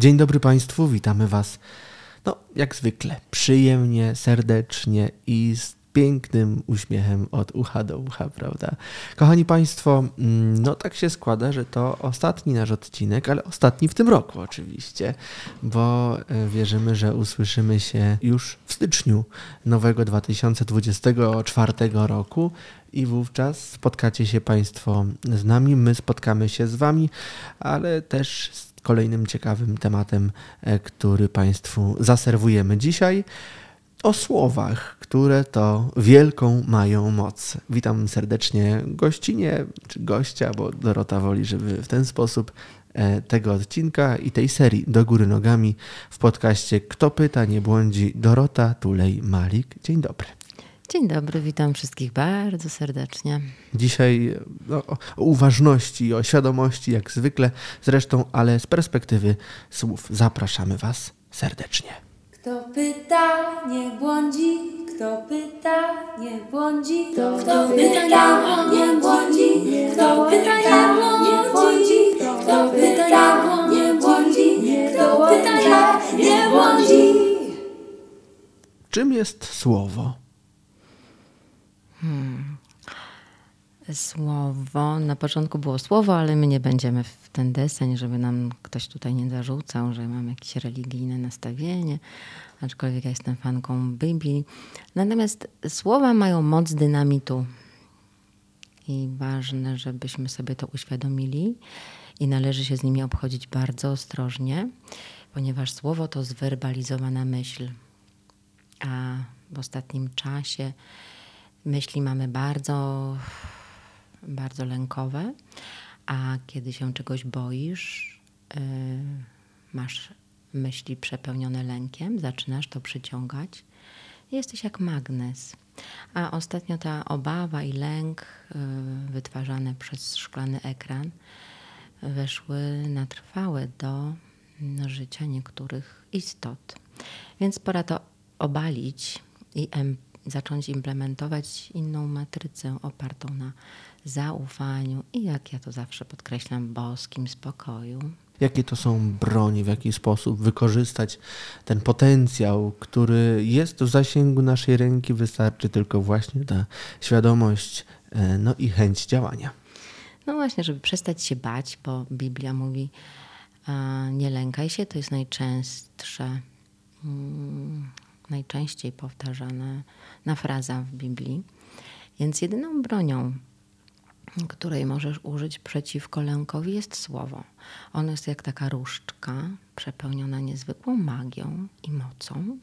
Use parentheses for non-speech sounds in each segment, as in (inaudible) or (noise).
Dzień dobry Państwu, witamy Was, no jak zwykle, przyjemnie, serdecznie i z pięknym uśmiechem od ucha do ucha, prawda? Kochani Państwo, mm, no tak się składa, że to ostatni nasz odcinek, ale ostatni w tym roku oczywiście, bo e, wierzymy, że usłyszymy się już w styczniu nowego 2024 roku i wówczas spotkacie się Państwo z nami, my spotkamy się z Wami, ale też z kolejnym ciekawym tematem, e, który Państwu zaserwujemy dzisiaj. O słowach, które to wielką mają moc. Witam serdecznie gościnie czy gościa, bo Dorota woli, żeby w ten sposób e, tego odcinka i tej serii do góry nogami w podcaście Kto pyta, nie błądzi. Dorota Tulej-Malik. Dzień dobry. Dzień dobry, witam wszystkich bardzo serdecznie. Dzisiaj no, o uważności, o świadomości, jak zwykle, zresztą, ale z perspektywy słów zapraszamy Was serdecznie. Kto pyta, nie błądzi, kto pyta, nie błądzi, kto, kto pyta, nie błądzi, kto pyta, nie błądzi, kto pyta, nie błądzi, kto pyta, nie błądzi. Czym jest słowo? Hmm. Słowo, na początku było słowo, ale my nie będziemy w ten deseń, żeby nam ktoś tutaj nie zarzucał, że mam jakieś religijne nastawienie, aczkolwiek ja jestem fanką Biblii. Natomiast słowa mają moc dynamitu i ważne, żebyśmy sobie to uświadomili i należy się z nimi obchodzić bardzo ostrożnie, ponieważ słowo to zwerbalizowana myśl. A w ostatnim czasie myśli mamy bardzo, bardzo lękowe, a kiedy się czegoś boisz, yy, masz myśli przepełnione lękiem, zaczynasz to przyciągać. Jesteś jak magnes. A ostatnio ta obawa i lęk yy, wytwarzane przez szklany ekran weszły na trwałe do no, życia niektórych istot. Więc pora to obalić i em zacząć implementować inną matrycę opartą na zaufaniu i, jak ja to zawsze podkreślam, boskim spokoju. Jakie to są broni, w jaki sposób wykorzystać ten potencjał, który jest w zasięgu naszej ręki, wystarczy tylko właśnie ta świadomość e, no i chęć działania. No właśnie, żeby przestać się bać, bo Biblia mówi, nie lękaj się, to jest najczęstsze mm, najczęściej powtarzana na fraza w Biblii. Więc jedyną bronią, której możesz użyć przeciwko lękowi, jest słowo. Ono jest jak taka różdżka przepełniona niezwykłą magią i mocą.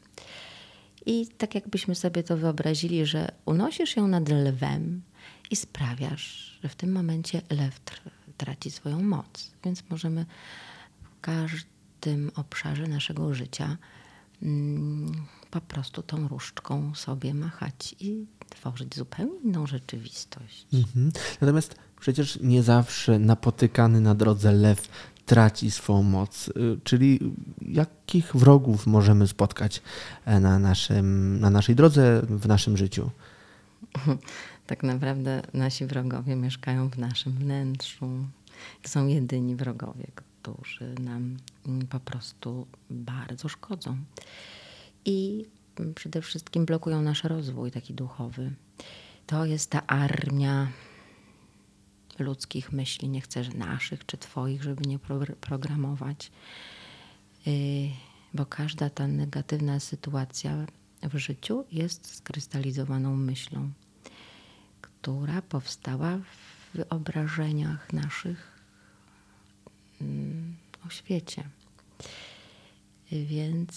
I tak jakbyśmy sobie to wyobrazili, że unosisz ją nad lwem i sprawiasz, że w tym momencie lew traci swoją moc. Więc możemy w każdym obszarze naszego życia po prostu tą różdżką sobie machać i tworzyć zupełnie inną rzeczywistość. Mhm. Natomiast przecież nie zawsze napotykany na drodze lew traci swą moc. Y, czyli jakich wrogów możemy spotkać e, na, naszym, na naszej drodze, w naszym życiu? (laughs) Tak naprawdę nasi wrogowie mieszkają w naszym wnętrzu. To są jedyni wrogowie, którzy nam po prostu bardzo szkodzą i przede wszystkim blokują nasz rozwój taki duchowy. To jest ta armia ludzkich myśli. Nie chcę naszych czy Twoich, żeby nie programować, y, bo każda ta negatywna sytuacja w życiu jest skrystalizowaną myślą, która powstała w wyobrażeniach naszych o świecie. Więc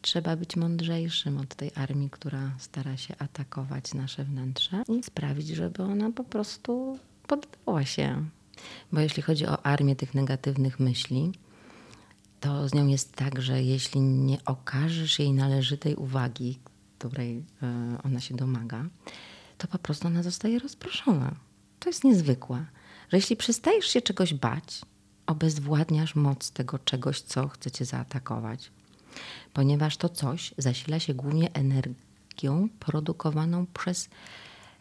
trzeba być mądrzejszym od tej armii, która stara się atakować nasze wnętrze i sprawić, żeby ona po prostu poddała się. Bo jeśli chodzi o armię tych negatywnych myśli, to z nią jest tak, że jeśli nie okażesz jej należytej uwagi, której e, ona się domaga, to po prostu ona zostaje rozproszona. To jest niezwykłe, że jeśli przestajesz się czegoś bać, obezwładniasz moc tego czegoś, co chcecie zaatakować ponieważ to coś zasila się głównie energią produkowaną przez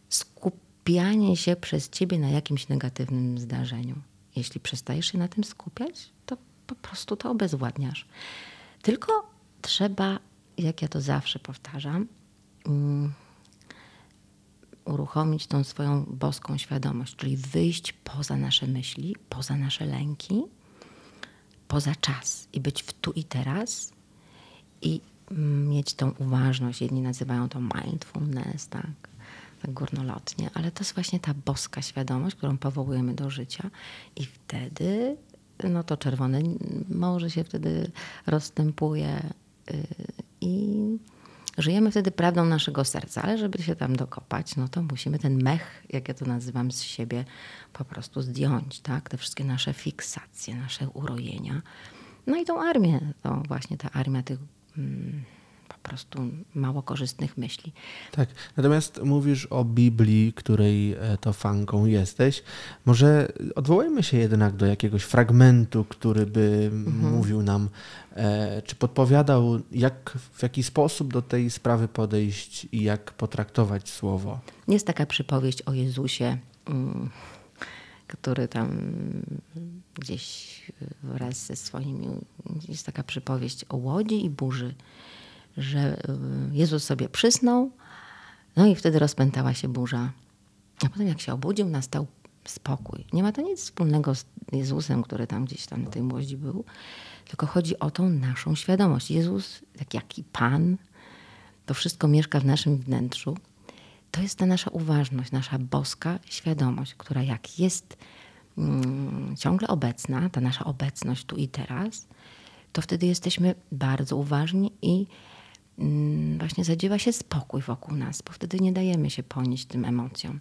skupianie się przez ciebie na jakimś negatywnym zdarzeniu. Jeśli przestajesz się na tym skupiać, to po prostu to obezwładniasz. Tylko trzeba, jak ja to zawsze powtarzam, um, uruchomić tą swoją boską świadomość, czyli wyjść poza nasze myśli, poza nasze lęki, poza czas i być w tu i teraz i mieć tą uważność. Jedni nazywają to mindfulness, tak, tak górnolotnie, ale to jest właśnie ta boska świadomość, którą powołujemy do życia i wtedy no to czerwone morze się wtedy rozstępuje y, i żyjemy wtedy prawdą naszego serca, ale żeby się tam dokopać, no to musimy ten mech, jak ja to nazywam, z siebie po prostu zdjąć, tak? Te wszystkie nasze fiksacje, nasze urojenia. No i tą armię, to właśnie ta armia tych mm, prostu mało korzystnych myśli. Tak, natomiast mówisz o Biblii, której e, to fanką jesteś. Może odwołajmy się jednak do jakiegoś fragmentu, który by mhm. mówił nam, e, czy podpowiadał, jak, w jaki sposób do tej sprawy podejść i jak potraktować słowo. Jest taka przypowieść o Jezusie. Mm, który tam gdzieś wraz ze swoimi, jest taka przypowieść o łodzi i burzy że y, Jezus sobie przysnął, no i wtedy rozpętała się burza. A potem jak się obudził, nastał spokój. Nie ma to nic wspólnego z Jezusem, który tam gdzieś tam na tej młodzi był, tylko chodzi o tą naszą świadomość. Jezus, tak jak i Pan, to wszystko mieszka w naszym wnętrzu. To jest ta nasza uważność, nasza boska świadomość, która jak jest mm, ciągle obecna, ta nasza obecność tu i teraz, to wtedy jesteśmy bardzo uważni i właśnie zadziewa się spokój wokół nas, bo wtedy nie dajemy się ponieść tym emocjom.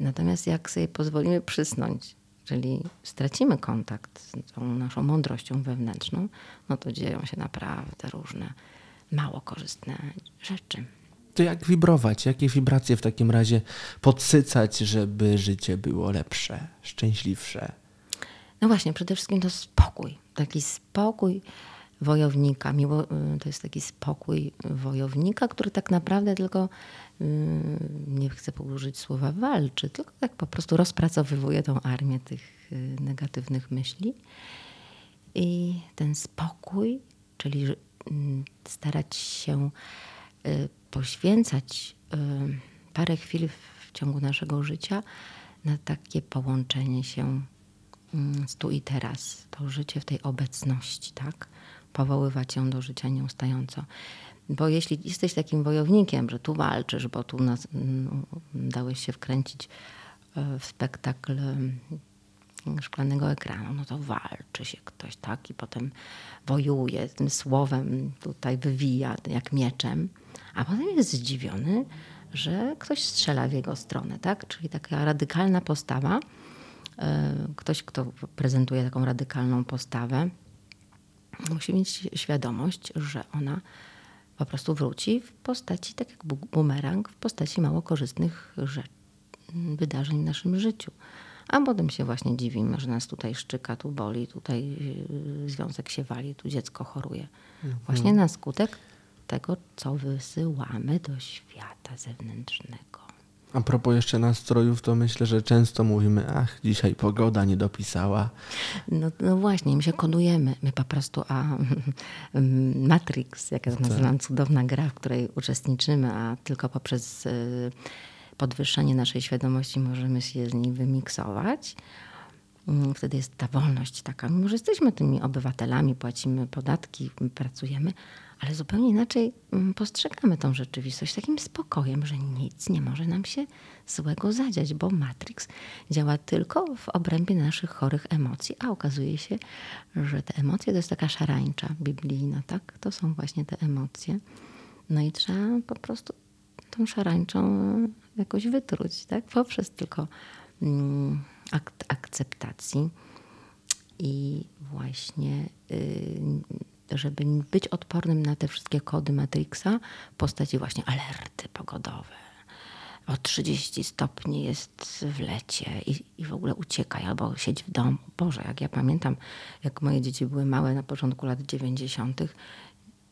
Natomiast jak sobie pozwolimy przysnąć, czyli stracimy kontakt z tą naszą mądrością wewnętrzną, no to dzieją się naprawdę różne mało korzystne rzeczy. To jak wibrować? Jakie wibracje w takim razie podsycać, żeby życie było lepsze, szczęśliwsze? No właśnie, przede wszystkim to spokój. Taki spokój wojownika. Miło, y, to jest taki spokój wojownika, który tak naprawdę tylko, y, nie chcę użyć słowa walczy, tylko tak po prostu rozpracowywuje tą armię tych y, negatywnych myśli. I ten spokój, czyli starać się poświęcać parę chwil w ciągu naszego życia na takie połączenie się z tu i teraz, to życie w tej obecności, tak? Powoływać ją do życia nieustająco. Bo jeśli jesteś takim wojownikiem, że tu walczysz, bo tu nas, mm, dałeś się wkręcić e, w spektakl mm, szklanego ekranu, no to walczy się ktoś, tak? I potem wojuje tym słowem, tutaj wywija jak mieczem, a potem jest zdziwiony, że ktoś strzela w jego stronę, tak? Czyli taka radykalna postawa, e, ktoś, kto prezentuje taką radykalną postawę, musi mieć świadomość, że ona po prostu wróci w postaci, tak jak bumerang, w postaci mało korzystnych rzeczy, wydarzeń w naszym życiu. A potem się właśnie dziwimy, że nas tutaj szczyka, tu boli, tutaj y, związek się wali, tu dziecko choruje. Mhm. Właśnie na skutek tego, co wysyłamy do świata zewnętrznego. A propos jeszcze nastrojów, to myślę, że często mówimy, ach, dzisiaj pogoda nie dopisała. No, no właśnie, my się kodujemy. My po prostu, a (laughs) Matrix, jak ja to tak. nazywam, cudowna gra, w której uczestniczymy, a tylko poprzez y, podwyższenie naszej świadomości możemy się z niej wymiksować. Mm, wtedy jest ta wolność taka. Mimo, że jesteśmy tymi obywatelami, płacimy podatki, pracujemy, ale zupełnie inaczej mm, postrzegamy tą rzeczywistość takim spokojem, że nic nie może nam się złego zadziać, bo Matrix działa tylko w obrębie naszych chorych emocji, a okazuje się, że te emocje to jest taka szarańcza biblijna, tak? To są właśnie te emocje. No i trzeba po prostu tą szarańczą jakoś wytruć, tak? Poprzez tylko mm, akt akceptacji i właśnie y, żeby być odpornym na te wszystkie kody Matrixa w postaci właśnie alerty pogodowe. O 30 stopni jest w lecie i, i w ogóle uciekaj albo siedź w domu. Boże, jak ja pamiętam, jak moje dzieci były małe na początku lat 90.,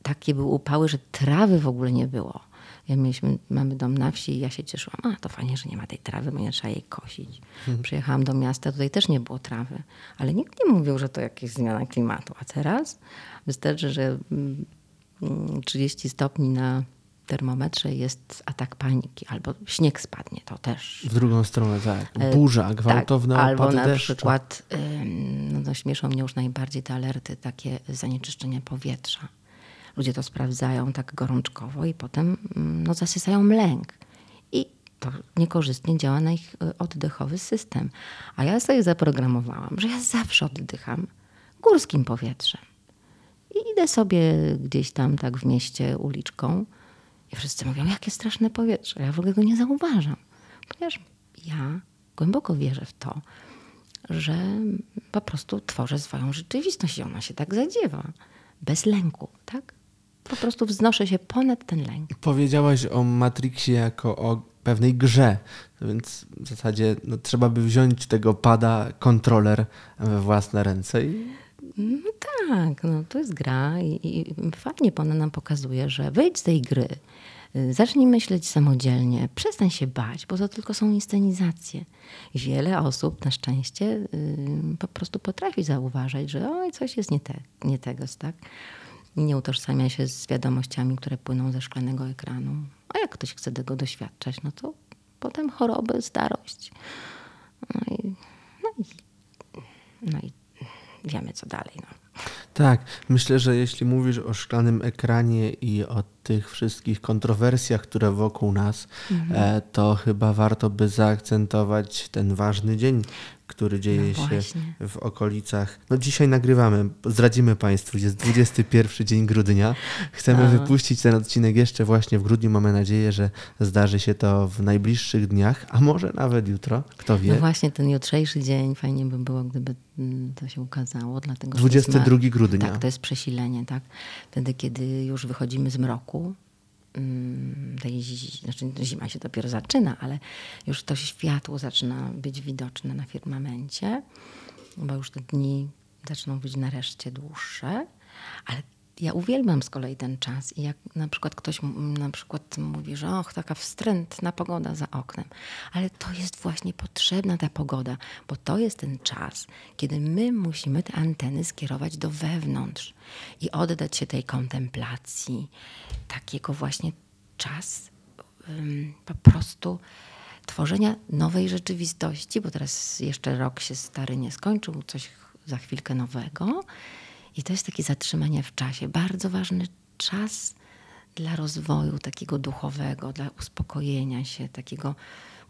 takie były upały, że trawy w ogóle nie było. Ja mieliśmy, mamy dom na wsi i ja się cieszyłam, a to fajnie, że nie ma tej trawy, bo nie trzeba jej kosić. Przyjechałam do miasta, tutaj też nie było trawy, ale nikt nie mówił, że to jakaś zmiana klimatu. A teraz wystarczy, że mm, 30 stopni na termometrze jest atak paniki, albo śnieg spadnie, to też. W drugą stronę, tak. Burza, gwałtowne tak, Albo na deszczu. przykład, no to śmieszą mnie już najbardziej te alerty takie zanieczyszczenia powietrza. Ludzie to sprawdzają tak gorączkowo i potem ym, no, zasysają lęk. I to niekorzystnie działa na ich y, oddechowy system. A ja sobie zaprogramowałam, że ja zawsze oddycham górskim powietrzem. I idę sobie gdzieś tam tak w mieście uliczką i wszyscy mówią, jakie straszne powietrze. Ja w ogóle go nie zauważam. Ponieważ ja głęboko wierzę w to, że po prostu tworzę swoją rzeczywistość i ona się tak zadziewa. Bez lęku, tak? Po prostu wznoszę się ponad ten lęk. Powiedziałaś o Matrixie jako o pewnej grze, więc w zasadzie no, trzeba by wziąć tego pada, kontroler we własne ręce i No tak, no to jest gra i, i fajnie ona nam pokazuje, że wyjdź z tej gry, y, zacznij myśleć samodzielnie, przestań się bać, bo to tylko są inscenizacje. Wiele osób na szczęście y, po prostu potrafi zauważać, że oj, coś jest nie, te, nie tego, tak? I nie utożsamia się z wiadomościami, które płyną ze szklanego ekranu. A jak ktoś chce tego doświadczać, no to potem choroby, starość. No i, no i, no i wiemy, co dalej. No. Tak, myślę, że jeśli mówisz o szklanym ekranie i o tych wszystkich kontrowersjach, które wokół nas, Mhm. e, to chyba warto by zaakcentować ten ważny dzień, który dzieje No się w okolicach. No dzisiaj nagrywamy, zdradzimy Państwu, jest 21 dzień grudnia. Chcemy wypuścić ten odcinek jeszcze właśnie w grudniu. Mamy nadzieję, że zdarzy się to w najbliższych dniach, a może nawet jutro, kto wie. No właśnie ten jutrzejszy dzień, fajnie by było, gdyby mm, to się ukazało. Dlatego, że to jest 22 grudnia. Tak, to jest przesilenie, tak. Wtedy, kiedy już wychodzimy z mroku, tej, zi- znaczy zima się dopiero zaczyna, ale już to światło zaczyna być widoczne na firmamencie, bo już te dni zaczną być nareszcie dłuższe, ale ja uwielbiam z kolei ten czas i jak na przykład ktoś na przykład mówi, że och, taka wstrętna pogoda za oknem, ale to jest właśnie potrzebna ta pogoda, bo to jest ten czas, kiedy my musimy te anteny skierować do wewnątrz i oddać się tej kontemplacji, takiego właśnie czas ym, po prostu tworzenia nowej rzeczywistości, bo teraz jeszcze rok się stary nie skończył, coś za chwilkę nowego. I to jest takie zatrzymanie w czasie. Bardzo ważny czas dla rozwoju takiego duchowego, dla uspokojenia się, takiego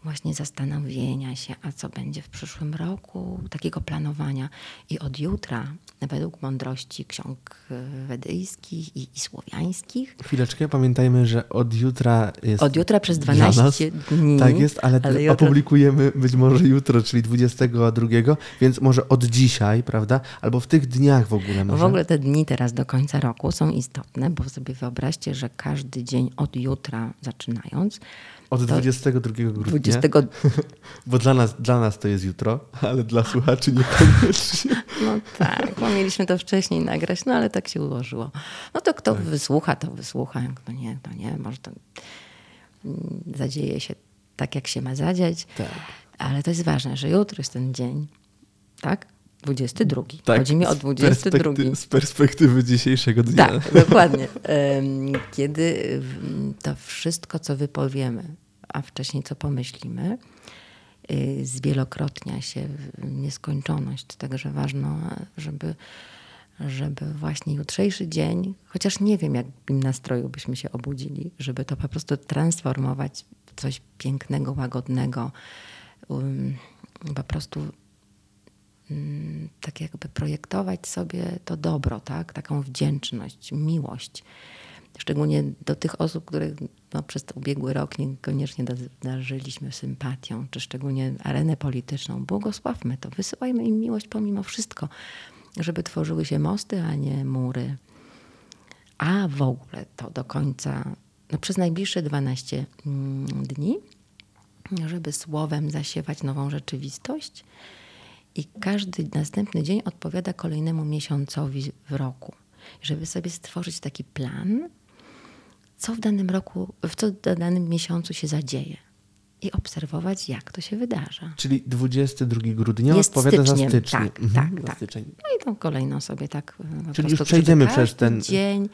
właśnie zastanowienia się, a co będzie w przyszłym roku, takiego planowania. I od jutra, według mądrości ksiąg wedyjskich i, i słowiańskich, Chwileczkę, pamiętajmy, że od jutra jest. Od jutra przez dla 12 nas. dni, Tak jest, ale, ale jutro- opublikujemy być może jutro, czyli 22, więc może od dzisiaj, prawda? Albo w tych dniach w ogóle może. W ogóle te dni teraz do końca roku są istotne, bo sobie wyobraźcie, że każdy dzień od jutra zaczynając, Od to- 22 grudnia. 20, (laughs) Bo dla nas, dla nas to jest jutro, ale dla słuchaczy niekoniecznie. (laughs) no tak, bo mieliśmy to wcześniej nagrać, no ale tak się ułożyło. No to kto wysłucha, to wysłucha, kto nie, to nie, może to mm, zadzieje się tak, jak się ma zadziać. Tak. Ale to jest ważne, że jutro jest ten dzień, tak? 22. Tak, Chodzi mi o z 22. perspekty- Z perspektywy dzisiejszego dnia. Tak, (laughs) dokładnie. Kiedy to wszystko, co wypowiemy, a wcześniej co pomyślimy, y, zwielokrotnia się w nieskończoność. Także ważno, żeby, żeby właśnie jutrzejszy dzień, chociaż nie wiem, jakim nastroju byśmy się obudzili, żeby to po prostu transformować w coś pięknego, łagodnego, po prostu tak jakby projektować sobie to dobro, tak? taką wdzięczność, miłość. Szczególnie do tych osób, które no, przez ubiegły rok niekoniecznie da- darzyliśmy sympatią, czy szczególnie arenę polityczną. Błogosławmy to, wysyłajmy im miłość pomimo wszystko, żeby tworzyły się mosty, a nie mury. A w ogóle to do końca, no przez najbliższe 12 mm, dni, żeby słowem zasiewać nową rzeczywistość. I każdy następny dzień odpowiada kolejnemu miesiącowi w roku. Żeby sobie stworzyć taki plan, co w danym roku, w co w danym miesiącu się zadzieje i obserwować, jak to się wydarza. Czyli 22 grudnia Jest odpowiada styczniem, za styczeń. tak, Mhm, tak, tak. styczeń. No i tą kolejną sobie tak. e, Czyli już przejdziemy przez ten- dzień.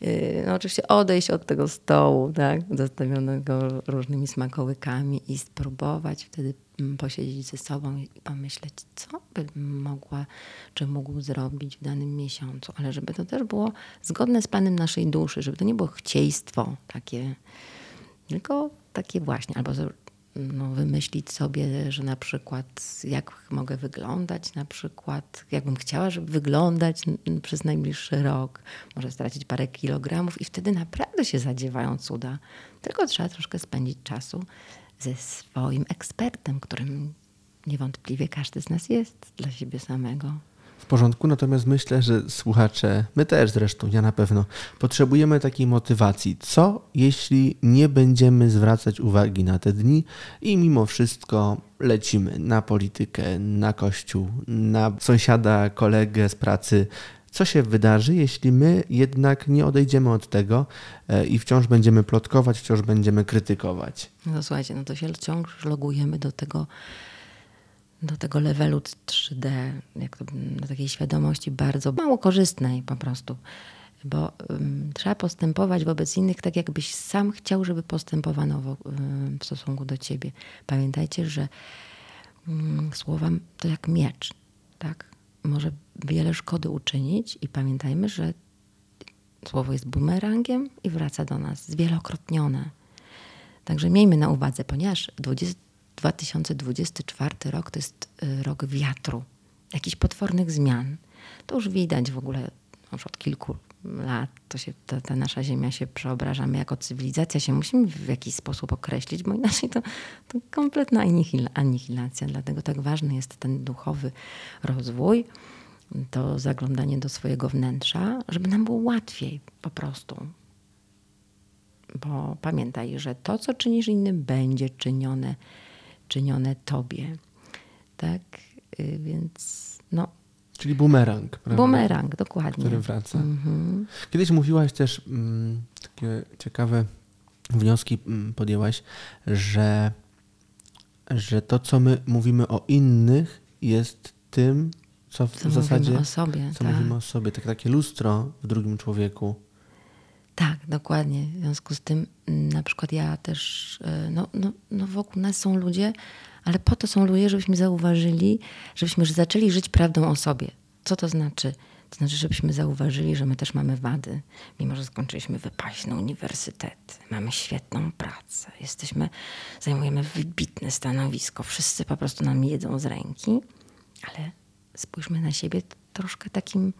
yy, No oczywiście odejść od tego stołu, tak, zastawionego różnymi smakołykami i spróbować wtedy mm, posiedzieć ze sobą i pomyśleć, co bym mogła, czy mógł zrobić w danym miesiącu, ale żeby to też było zgodne z Panem naszej duszy, żeby to nie było chcieństwo takie, tylko takie właśnie, albo no, wymyślić sobie, że na przykład jak mogę wyglądać, na przykład jakbym chciała, żeby wyglądać przez najbliższy rok, może stracić parę kilogramów i wtedy naprawdę się zadziewają cuda. Tylko trzeba troszkę spędzić czasu ze swoim ekspertem, którym niewątpliwie każdy z nas jest dla siebie samego. W porządku, natomiast myślę, że słuchacze, my też zresztą, ja na pewno, potrzebujemy takiej motywacji. Co jeśli nie będziemy zwracać uwagi na te dni i mimo wszystko lecimy na politykę, na kościół, na sąsiada, kolegę z pracy? Co się wydarzy, jeśli my jednak nie odejdziemy od tego e, i wciąż będziemy plotkować, wciąż będziemy krytykować? No słuchajcie, no to się wciąż logujemy do tego, do tego levelu 3D, jak to, do takiej świadomości bardzo mało korzystnej po prostu. Bo ym, trzeba postępować wobec innych tak, jakbyś sam chciał, żeby postępowano ym, w stosunku do ciebie. Pamiętajcie, że ym, słowa to jak miecz, tak? Może wiele szkody uczynić i pamiętajmy, że słowo jest bumerangiem i wraca do nas zwielokrotnione. Także miejmy na uwadze, ponieważ 20, 2024 rok to jest y, rok wiatru, jakichś potwornych zmian. To już widać w ogóle już od kilku lat. To się, ta, ta nasza ziemia się przeobraża. My jako cywilizacja się musimy w jakiś sposób określić, bo inaczej to, to kompletna anihil, anihilacja. Dlatego tak ważny jest ten duchowy rozwój, to zaglądanie do swojego wnętrza, żeby nam było łatwiej po prostu bo pamiętaj, że to, co czynisz innym, będzie czynione, czynione tobie. Tak? Y, Więc no, Czyli bumerang, prawda? bumerang, dokładnie. który wraca. Mhm. Kiedyś mówiłaś też, mm, takie ciekawe wnioski mm, podjęłaś, że, że to, co my mówimy o innych, jest tym, co w Co zasadzie mówimy o sobie. co tak. mówimy o sobie. Tak, takie lustro w drugim człowieku. Tak, dokładnie. W związku z tym mm, na przykład ja też, e, no, no, no wokół nas są ludzie, ale po to są ludzie, żebyśmy zauważyli, żebyśmy zaczęli żyć prawdą o sobie. Co to znaczy? To znaczy, żebyśmy zauważyli, że my też mamy wady, mimo że skończyliśmy wypaśne uniwersytety, mamy świetną pracę, jesteśmy, zajmujemy wybitne stanowisko, wszyscy po prostu nam jedzą z ręki, ale spójrzmy na siebie troszkę takim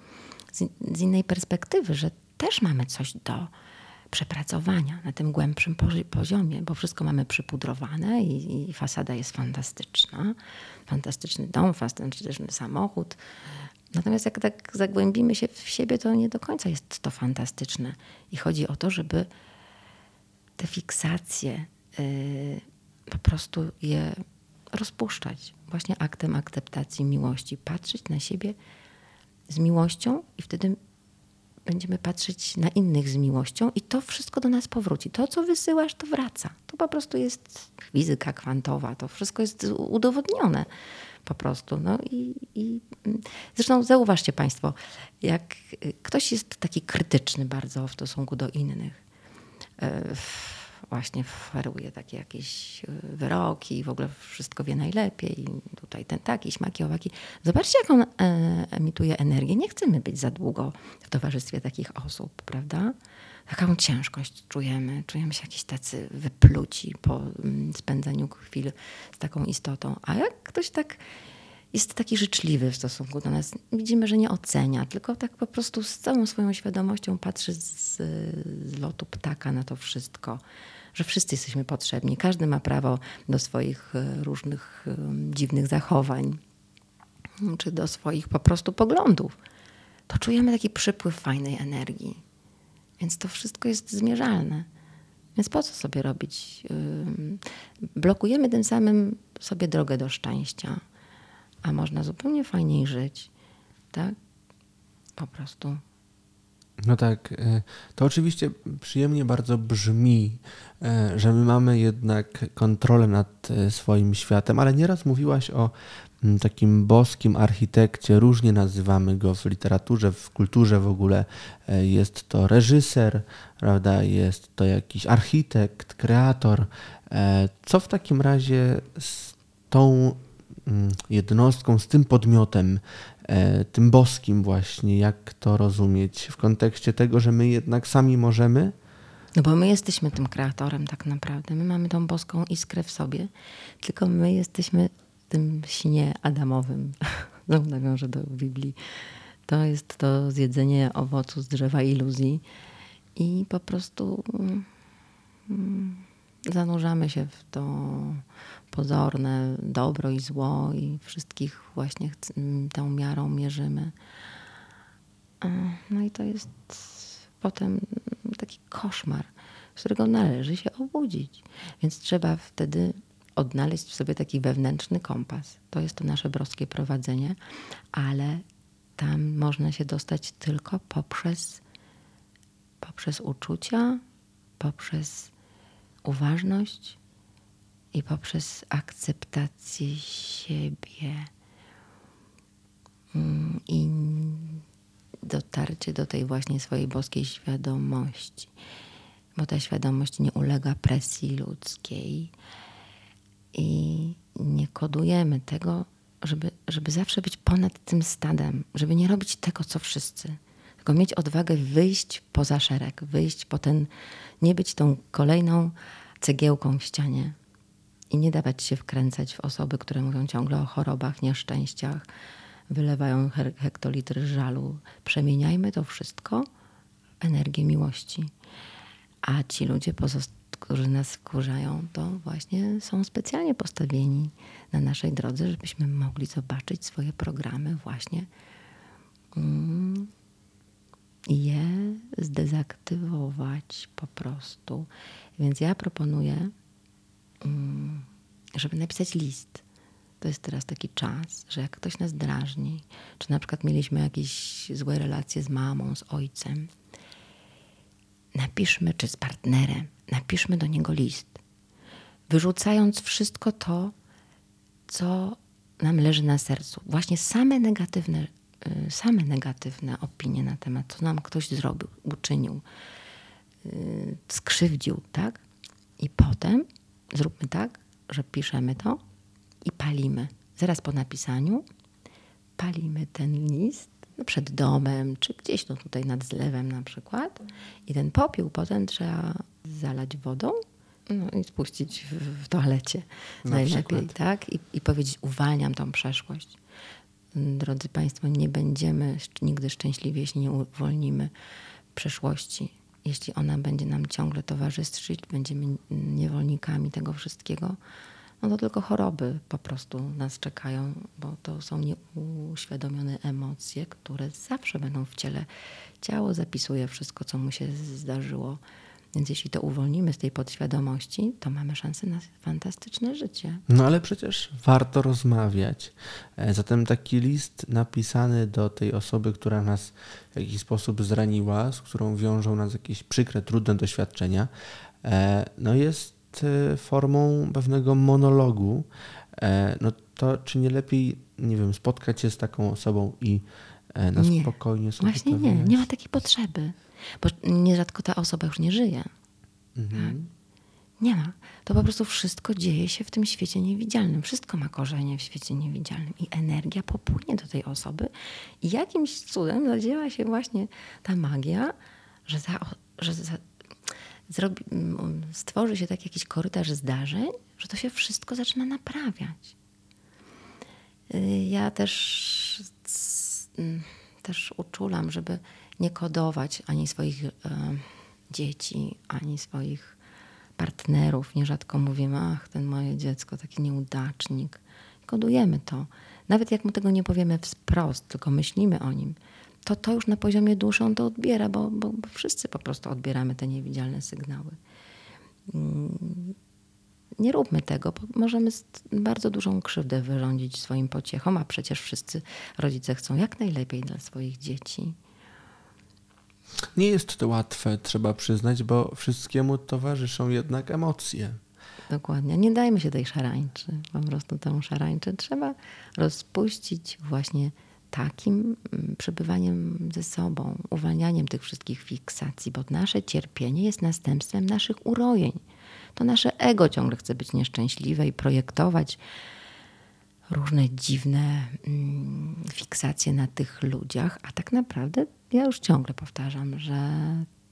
z, z innej perspektywy, że też mamy coś do przepracowania na tym głębszym pozi- poziomie, bo wszystko mamy przypudrowane i, i fasada jest fantastyczna. Fantastyczny dom, fantastyczny samochód. Natomiast jak tak zagłębimy się w siebie, to nie do końca jest to fantastyczne. I chodzi o to, żeby te fiksacje y, po prostu je rozpuszczać. Właśnie aktem akceptacji miłości. Patrzeć na siebie z miłością i wtedy będziemy patrzeć na innych z miłością i to wszystko do nas powróci. To, co wysyłasz, to wraca. To po prostu jest fizyka kwantowa. To wszystko jest udowodnione po prostu. No i, i zresztą zauważcie Państwo, jak ktoś jest taki krytyczny bardzo w stosunku do innych, e, właśnie feruje takie jakieś e, wyroki w ogóle wszystko wie najlepiej. Tutaj ten taki, śmaki, owaki. Zobaczcie, jak on e, emituje energię. Nie chcemy być za długo w towarzystwie takich osób, prawda? Taką ciężkość czujemy. Czujemy się jakiś tacy wypluci po mm, spędzeniu chwil z taką istotą. A jak ktoś tak jest taki życzliwy w stosunku do nas. Widzimy, że nie ocenia, tylko tak po prostu z całą swoją świadomością patrzy z, z lotu ptaka na to wszystko, że wszyscy jesteśmy potrzebni. Każdy ma prawo do swoich e, różnych em, dziwnych zachowań, czy do swoich po prostu poglądów. To czujemy taki przypływ fajnej energii. Więc to wszystko jest zmierzalne. Więc po co sobie robić? Blokujemy tym samym sobie drogę do szczęścia a można zupełnie fajniej żyć, tak? Po prostu. No tak, e, to oczywiście przyjemnie bardzo brzmi, e, że my mamy jednak kontrolę nad e, swoim światem, ale nieraz mówiłaś o mm, takim boskim architekcie, różnie nazywamy go w literaturze, w kulturze w ogóle. Jest to reżyser, prawda? Jest to jakiś architekt, kreator. Co w takim razie z tą mm, jednostką, z tym podmiotem tym boskim właśnie, jak to rozumieć w kontekście tego, że my jednak sami możemy? No bo my jesteśmy tym kreatorem tak naprawdę. My mamy tą boską iskrę w sobie, tylko my jesteśmy tym śnie adamowym. (laughs) Znowu nawiążę do Biblii. To jest to zjedzenie owocu z drzewa iluzji i po prostu mm, zanurzamy się w to pozorne dobro i zło i wszystkich właśnie tą miarą mierzymy. No i to jest potem taki koszmar, z którego należy się obudzić. Więc trzeba wtedy odnaleźć w sobie taki wewnętrzny kompas. To jest to nasze broskie prowadzenie, ale tam można się dostać tylko poprzez, poprzez uczucia, poprzez uważność, i poprzez akceptację siebie. Mm, i dotarcie do tej właśnie swojej boskiej świadomości, bo ta świadomość nie ulega presji ludzkiej i nie kodujemy tego, żeby, żeby zawsze być ponad tym stadem, żeby nie robić tego, co wszyscy, tylko mieć odwagę wyjść poza szereg, wyjść po ten, nie być tą kolejną cegiełką w ścianie, i nie dawać się wkręcać w osoby, które mówią ciągle o chorobach, nieszczęściach, wylewają hektolitry żalu. Przemieniajmy to wszystko w energię miłości. A ci ludzie, którzy nas wkurzają, to właśnie są specjalnie postawieni na naszej drodze, żebyśmy mogli zobaczyć swoje programy właśnie mm, je zdezaktywować po prostu. Więc ja proponuję Mm, żeby napisać list. To jest teraz taki czas, że jak ktoś nas drażni, czy na przykład mieliśmy jakieś złe relacje z mamą, z ojcem, napiszmy, czy z partnerem, napiszmy do niego list, wyrzucając wszystko to, co nam leży na sercu. Właśnie same negatywne, same negatywne opinie na temat, co nam ktoś zrobił, uczynił, y, skrzywdził, tak? I potem zróbmy tak, że piszemy to i palimy. Zaraz po napisaniu palimy ten list no przed domem, czy gdzieś no tutaj nad zlewem na przykład. I ten popiół potem trzeba zalać wodą no i spuścić w, w toalecie na najlepiej, przykład. tak? I, I powiedzieć, uwalniam tą przeszłość. Drodzy Państwo, nie będziemy nigdy szczęśliwi, jeśli nie uwolnimy przeszłości jeśli ona będzie nam ciągle towarzyszyć, będziemy niewolnikami tego wszystkiego, no to tylko choroby po prostu nas czekają, bo to są nieuświadomione emocje, które zawsze będą w ciele. Ciało zapisuje wszystko, co mu się zdarzyło. Więc jeśli to uwolnimy z tej podświadomości, to mamy szansę na fantastyczne życie. No ale przecież warto rozmawiać. E, zatem taki list napisany do tej osoby, która nas w jakiś sposób zraniła, z którą wiążą nas jakieś przykre, trudne doświadczenia, e, no jest e, formą pewnego monologu. No to czy nie lepiej, nie wiem, spotkać się z taką osobą i na nie. spokojnie sobie Właśnie nie, nie ma takiej potrzeby. Bo nierzadko ta osoba już nie żyje. Mhm. Tak? Nie ma. To po prostu wszystko dzieje się w tym świecie niewidzialnym. Wszystko ma korzenie w świecie niewidzialnym i energia popłynie do tej osoby i jakimś cudem zadziała się właśnie ta magia, że, za, że za, zrobi, stworzy się taki jakiś korytarz zdarzeń, że to się wszystko zaczyna naprawiać. Y, ja też, też uczulam, żeby nie kodować ani swoich e, dzieci, ani swoich partnerów. Nierzadko mówimy, ach, ten moje dziecko, taki nieudacznik. Kodujemy to. Nawet jak mu tego nie powiemy wprost, tylko myślimy o nim, to to już na poziomie duszy on to odbiera, bo, bo, bo wszyscy po prostu odbieramy te niewidzialne sygnały. Mm, nie róbmy tego, bo możemy bardzo dużą krzywdę wyrządzić swoim pociechom, a przecież wszyscy rodzice chcą jak najlepiej dla swoich dzieci. Nie jest to łatwe, trzeba przyznać, bo wszystkiemu towarzyszą jednak emocje. Dokładnie. Nie dajmy się tej szarańczy. Po prostu tę szarańczę trzeba rozpuścić właśnie takim mm, przebywaniem ze sobą, uwalnianiem tych wszystkich fiksacji, bo nasze cierpienie jest następstwem naszych urojeń. To nasze ego ciągle chce być nieszczęśliwe i projektować różne dziwne mm, fiksacje na tych ludziach, a tak naprawdę ja już ciągle powtarzam, że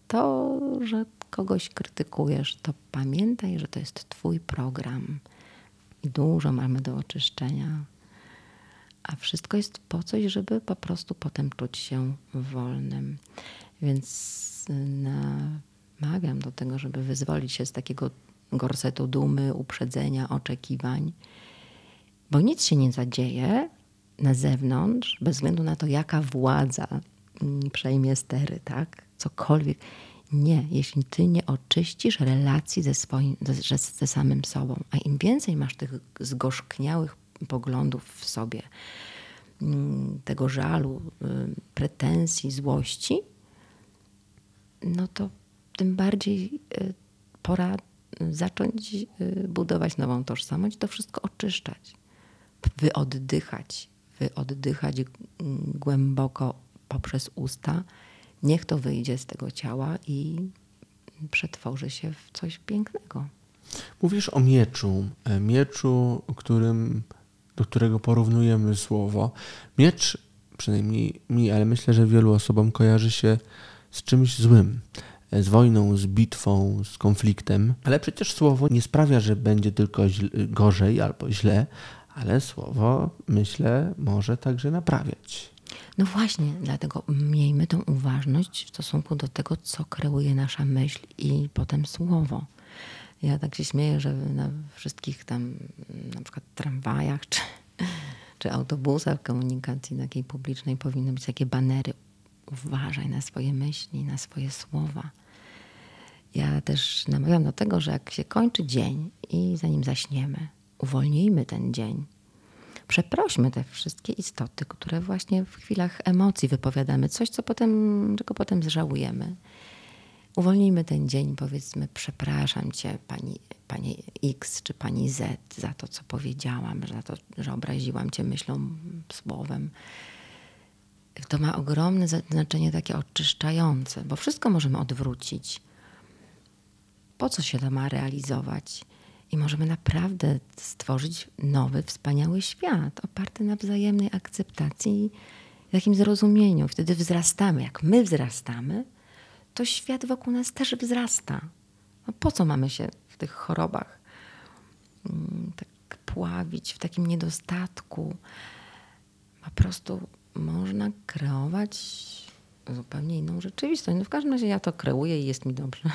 to, że kogoś krytykujesz, to pamiętaj, że to jest Twój program i dużo mamy do oczyszczenia. A wszystko jest po coś, żeby po prostu potem czuć się wolnym. Więc namawiam do tego, żeby wyzwolić się z takiego gorsetu dumy, uprzedzenia, oczekiwań, bo nic się nie zadzieje na zewnątrz, bez względu na to, jaka władza mm, przejmie stery, tak? Cokolwiek. Nie, jeśli ty nie oczyścisz relacji ze, swoim, ze, ze samym sobą, a im więcej masz tych zgorzkniałych poglądów w sobie, mm, tego żalu, y, pretensji, złości, no to tym bardziej y, pora zacząć y, budować nową tożsamość, to wszystko oczyszczać, wyoddychać, wyoddychać głęboko poprzez usta. Niech to wyjdzie z tego ciała i przetworzy się w coś pięknego. Mówisz o mieczu, e, mieczu, którym, do którego porównujemy słowo. Miecz, przynajmniej mi, ale myślę, że wielu osobom kojarzy się z czymś złym z wojną, z bitwą, z konfliktem. Ale przecież słowo nie sprawia, że będzie tylko gorzej albo źle, ale słowo, myślę, może także naprawiać. No właśnie, dlatego miejmy tą uważność w stosunku do tego, co kreuje nasza myśl i potem słowo. Ja tak się śmieję, że na wszystkich tam na przykład tramwajach czy, czy autobusach komunikacji takiej publicznej powinny być takie banery uważaj na swoje myśli, na swoje słowa. Ja też namawiam do tego, że jak się kończy dzień i zanim zaśniemy, uwolnijmy ten dzień. Przeprośmy te wszystkie istoty, które właśnie w chwilach emocji wypowiadamy, coś, co potem, czego potem zżałujemy. Uwolnijmy ten dzień, powiedzmy, przepraszam cię, pani, pani X czy pani Z, za to, co powiedziałam, za to, że obraziłam cię myślą, słowem to ma ogromne znaczenie takie oczyszczające, bo wszystko możemy odwrócić. Po co się to ma realizować? I możemy naprawdę stworzyć nowy, wspaniały świat, oparty na wzajemnej akceptacji i takim zrozumieniu. Wtedy wzrastamy. Jak my wzrastamy, to świat wokół nas też wzrasta. No po co mamy się w tych chorobach mm, tak pławić, w takim niedostatku? Po prostu można kreować zupełnie inną rzeczywistość. No w każdym razie ja to kreuję i jest mi dobrze.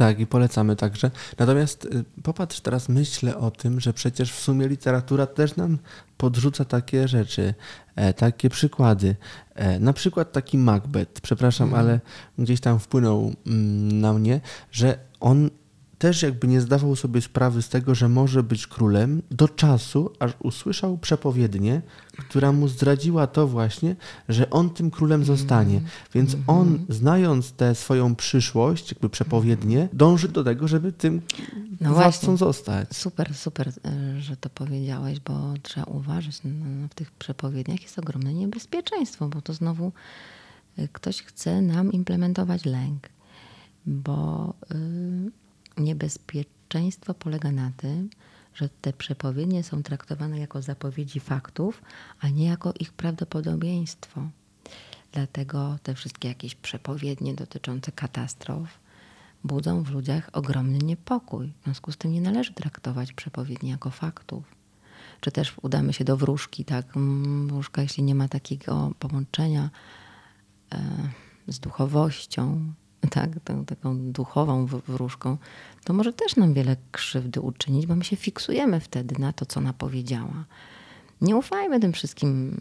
Tak, i polecamy także. Natomiast y, popatrz, teraz myślę o tym, że przecież w sumie literatura też nam podrzuca takie rzeczy, e, takie przykłady. E, na przykład taki Macbeth, przepraszam, mm. ale gdzieś tam wpłynął mm, na mnie, że on też jakby nie zdawał sobie sprawy z tego, że może być królem do czasu, aż usłyszał przepowiednię, która mu zdradziła to właśnie, że on tym królem zostanie. Mm. Więc mm -hmm. on, znając tę swoją przyszłość, jakby przepowiednię, dąży do tego, żeby tym no władcą zostać. Super, super, e, że to powiedziałeś, bo trzeba uważać. W tych przepowiedniach jest ogromne niebezpieczeństwo, bo to znowu e, ktoś chce nam implementować lęk, bo... Yy, Niebezpieczeństwo polega na tym, że te przepowiednie są traktowane jako zapowiedzi faktów, a nie jako ich prawdopodobieństwo. Dlatego te wszystkie jakieś przepowiednie dotyczące katastrof budzą w ludziach ogromny niepokój. W związku z tym nie należy traktować przepowiedni jako faktów. Czy też udamy się do wróżki, tak? Mm, wróżka, jeśli nie ma takiego połączenia e, z duchowością, tak, tą, taką duchową wróżką, to może też nam wiele krzywdy uczynić, bo my się fiksujemy wtedy na to, co ona powiedziała. Nie ufajmy tym wszystkim.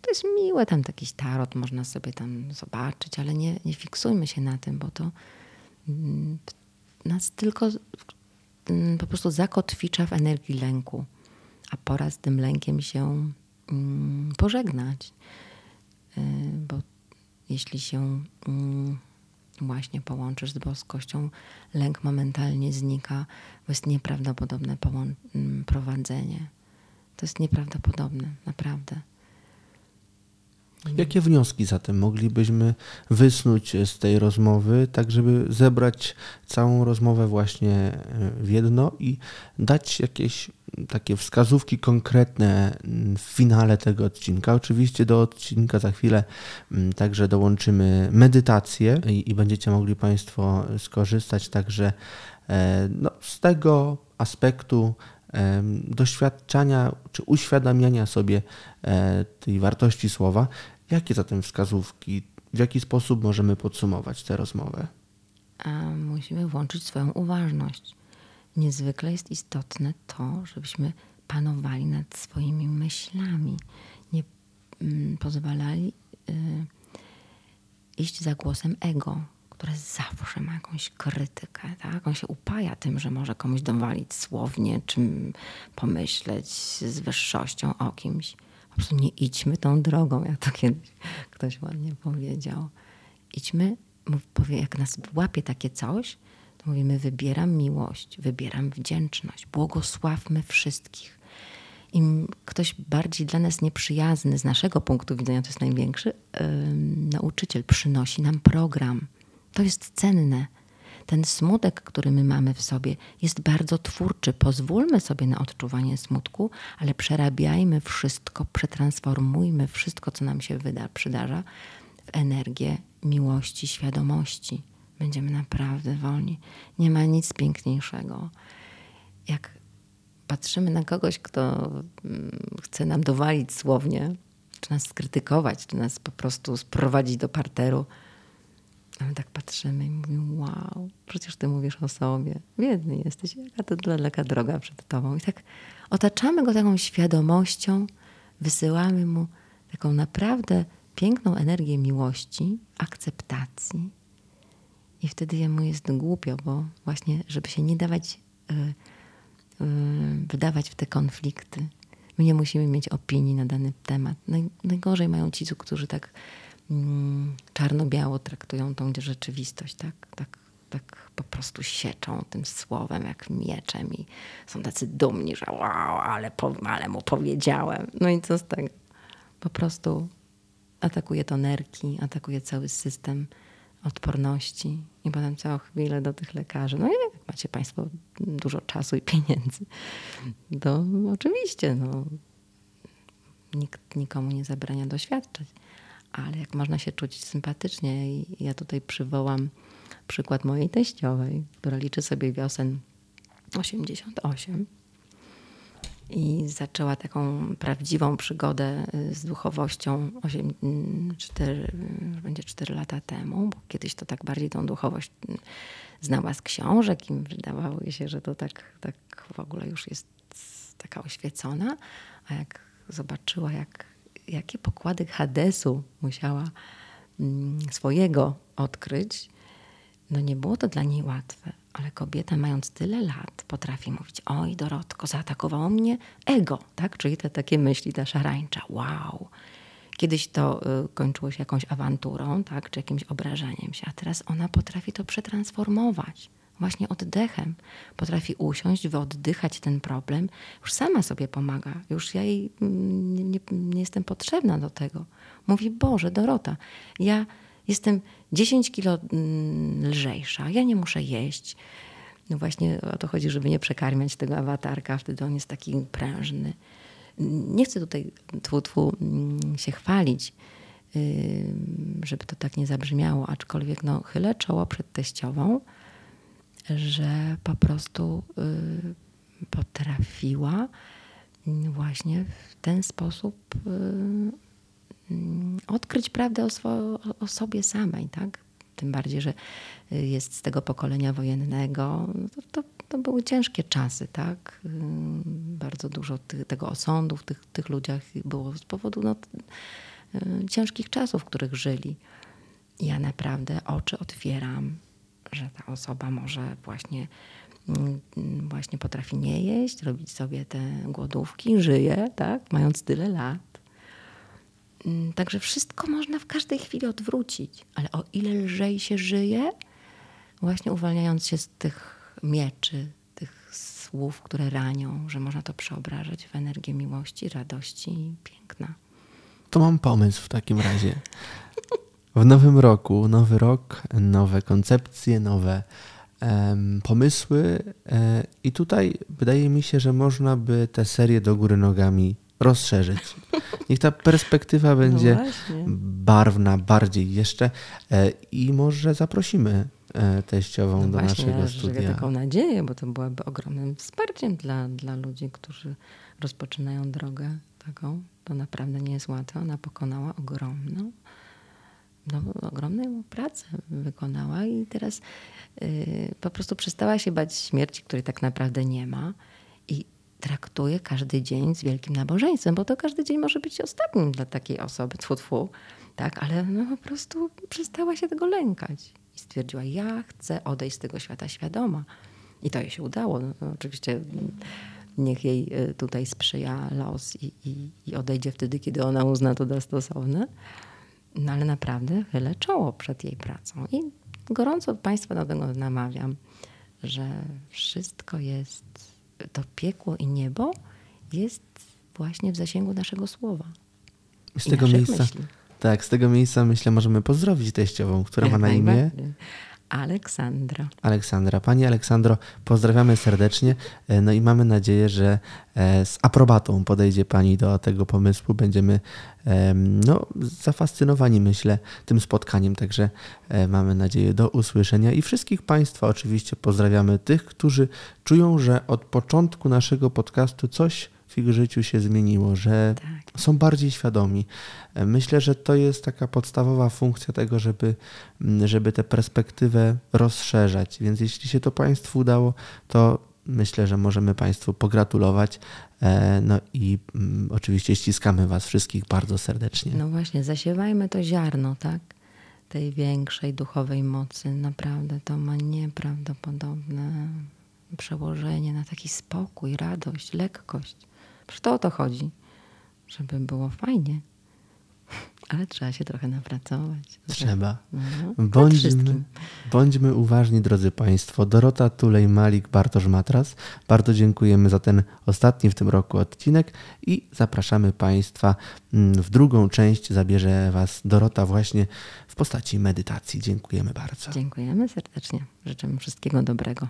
To jest miłe, tam jakiś tarot można sobie tam zobaczyć, ale nie, nie fiksujmy się na tym, bo to mm, nas tylko mm, po prostu zakotwicza w energii lęku, a pora z tym lękiem się mm, pożegnać, y, bo jeśli się właśnie połączysz z boskością, lęk momentalnie znika, bo jest nieprawdopodobne prowadzenie. To jest nieprawdopodobne, naprawdę. Jakie wnioski zatem moglibyśmy wysnuć z tej rozmowy, tak żeby zebrać całą rozmowę właśnie e, w jedno i dać jakieś takie wskazówki konkretne w finale tego odcinka? Oczywiście do odcinka za chwilę mm, także dołączymy medytację i, i będziecie mogli Państwo skorzystać także e, no, z tego aspektu doświadczania czy uświadamiania sobie e, tej wartości słowa. Jakie zatem wskazówki, w jaki sposób możemy podsumować tę rozmowę? Musimy włączyć swoją uważność. Niezwykle jest istotne to, żebyśmy panowali nad swoimi myślami, nie mm, pozwalali y, iść za głosem ego, które zawsze ma jakąś krytykę, tak? On się upaja tym, że może komuś dowalić słownie, czym pomyśleć z wyższością o kimś. Po prostu nie idźmy tą drogą, jak to kiedyś ktoś ładnie powiedział. Idźmy, powie, jak nas łapie takie coś, to mówimy wybieram miłość, wybieram wdzięczność, błogosławmy wszystkich. Im ktoś bardziej dla nas nieprzyjazny z naszego punktu widzenia, to jest największy, yy, nauczyciel przynosi nam program – to jest cenne. Ten smutek, który my mamy w sobie, jest bardzo twórczy. Pozwólmy sobie na odczuwanie smutku, ale przerabiajmy wszystko, przetransformujmy wszystko, co nam się wyda, przydarza, w energię miłości, świadomości. Będziemy naprawdę wolni. Nie ma nic piękniejszego. Jak patrzymy na kogoś, kto mm, chce nam dowalić słownie, czy nas skrytykować, czy nas po prostu sprowadzić do parteru, a my tak patrzymy i mówimy, wow, przecież ty mówisz o sobie. Biedny jesteś, jaka to daleka droga przed tobą. I tak otaczamy go taką świadomością, wysyłamy mu taką naprawdę piękną energię miłości, akceptacji. I wtedy jemu jest głupio, bo właśnie, żeby się nie dawać, yy, yy, wydawać w te konflikty. My nie musimy mieć opinii na dany temat. Naj, najgorzej mają ci, którzy tak czarno-biało traktują tą rzeczywistość, tak, tak, tak po prostu sieczą tym słowem jak mieczem i są tacy dumni, że wow, ale, po, ale mu powiedziałem. No i co z tego? Po prostu atakuje to nerki, atakuje cały system odporności i potem całą chwilę do tych lekarzy. No i jak macie Państwo dużo czasu i pieniędzy, to oczywiście no, nikt nikomu nie zabrania doświadczać ale jak można się czuć sympatycznie. I ja tutaj przywołam przykład mojej teściowej, która liczy sobie wiosen 88 i zaczęła taką prawdziwą przygodę y, z duchowością 8, 4, mm, będzie 4 lata temu, bo kiedyś to tak bardziej tą duchowość mm, znała z książek i wydawało jej się, że to tak, tak w ogóle już jest taka oświecona, a jak zobaczyła, jak jakie pokłady Hadesu musiała mm, swojego odkryć, no nie było to dla niej łatwe. Ale kobieta, mając tyle lat, potrafi mówić: Oj, Dorotko, zaatakowało mnie ego, tak? Czyli te takie myśli, ta szarańcza. Wow. Kiedyś to y, kończyło się jakąś awanturą, tak? Czy jakimś obrażeniem się, a teraz ona potrafi to przetransformować właśnie oddechem. Potrafi usiąść, wyoddychać ten problem. Już sama sobie pomaga. Już ja jej mm, nie, nie, nie jestem potrzebna do tego. Mówi, Boże, Dorota, ja jestem 10 kilo mm, lżejsza, ja nie muszę jeść. No właśnie o to chodzi, żeby nie przekarmiać tego awatarka, wtedy on jest taki prężny. Nie chcę tutaj twu, twu mm, się chwalić, żeby to tak nie zabrzmiało, aczkolwiek no, chylę czoło przed teściową, że po prostu y, potrafiła właśnie w ten sposób y, odkryć prawdę o, swo, o sobie samej, tak? Tym bardziej, że jest z tego pokolenia wojennego. To, to, to były ciężkie czasy, tak? Y, bardzo dużo ty, tego osądu w tych, tych ludziach było z powodu no, ciężkich czasów, w których żyli. Ja naprawdę oczy otwieram że ta osoba może właśnie, mm, właśnie potrafi nie jeść, robić sobie te głodówki, żyje, tak, mając tyle lat. Mm, Także wszystko można w każdej chwili odwrócić, ale o ile lżej się żyje, właśnie uwalniając się z tych mieczy, tych słów, które ranią, że można to przeobrażać w energię miłości, radości i piękna. To mam pomysł w takim razie. W nowym roku, nowy rok, nowe koncepcje, nowe em, pomysły. E, I tutaj wydaje mi się, że można by tę serię do góry nogami rozszerzyć. Niech ta perspektywa będzie No barwna bardziej jeszcze e, i może zaprosimy e, teściową No do właśnie, naszego ja studia. taką nadzieję, bo to byłaby ogromnym wsparciem dla, dla ludzi, którzy rozpoczynają drogę taką. To naprawdę nie jest łatwe. Ona pokonała ogromną, no, ogromną pracę wykonała i teraz y, po prostu przestała się bać śmierci, której tak naprawdę nie ma i traktuje każdy dzień z wielkim nabożeństwem, bo to każdy dzień może być ostatnim dla takiej osoby, tfu, tfu, tak, ale no po prostu przestała się tego lękać i stwierdziła, ja chcę odejść z tego świata świadoma. I to jej się udało. No, no, oczywiście niech jej y, tutaj sprzyja los i, i, i odejdzie wtedy, kiedy ona uzna to za stosowne. No ale naprawdę chylę czoło przed jej pracą. I gorąco Państwa do tego namawiam, że wszystko jest, to piekło i niebo jest właśnie w zasięgu naszego słowa. Z tego miejsca, myśli. tak, z tego miejsca myślę, możemy pozdrowić teściową, która ma Jak na imię. Aleksandra. Aleksandra. Pani Aleksandro, pozdrawiamy serdecznie. E, No i mamy nadzieję, że e, z aprobatą podejdzie Pani do tego pomysłu. Będziemy em, no, zafascynowani, myślę, tym spotkaniem. Także e, mamy nadzieję do usłyszenia. I wszystkich Państwa oczywiście pozdrawiamy. Tych, którzy czują, że od początku naszego podcastu coś w ich życiu się zmieniło, że Tak. są bardziej świadomi. Myślę, że to jest taka podstawowa funkcja tego, żeby, żeby tę perspektywę rozszerzać. Więc jeśli się to Państwu udało, to myślę, że możemy Państwu pogratulować. E, No i mm, oczywiście ściskamy Was wszystkich bardzo serdecznie. No właśnie, zasiewajmy to ziarno, tak? Tej większej duchowej mocy. Naprawdę to ma nieprawdopodobne przełożenie na taki spokój, radość, lekkość. Przecież to o to chodzi, żeby było fajnie. (laughs) Ale trzeba się trochę napracować. Trzeba. Nad Bądźmy, bądźmy uważni, drodzy Państwo. Dorota Tulej-Malik, Bartosz Matras. Bardzo dziękujemy za ten ostatni w tym roku odcinek i zapraszamy Państwa mm, w drugą część. Zabierze Was Dorota właśnie w postaci medytacji. Dziękujemy bardzo. Dziękujemy serdecznie. Życzymy wszystkiego dobrego.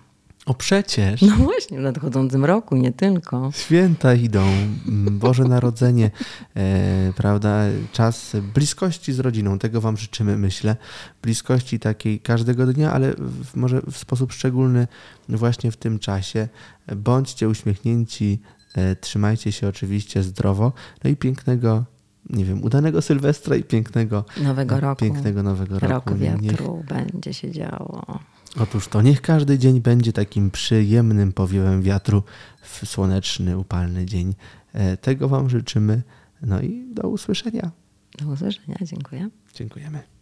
O przecież! No właśnie, w nadchodzącym roku, nie tylko. Święta idą, mm, Boże Narodzenie, e, prawda? Czas bliskości z rodziną. Tego Wam życzymy, myślę. Bliskości takiej każdego dnia, ale w, może w sposób szczególny właśnie w tym czasie. Bądźcie uśmiechnięci, e, trzymajcie się oczywiście zdrowo. No i pięknego, nie wiem, udanego Sylwestra i pięknego Nowego roku. Pięknego nowego roku. Rok Niech- wiatru będzie się działo. Otóż to niech każdy dzień będzie takim przyjemnym powiewem wiatru w słoneczny, upalny dzień. E, Tego Wam życzymy. No i do usłyszenia. Do usłyszenia. Dziękuję. Dziękujemy.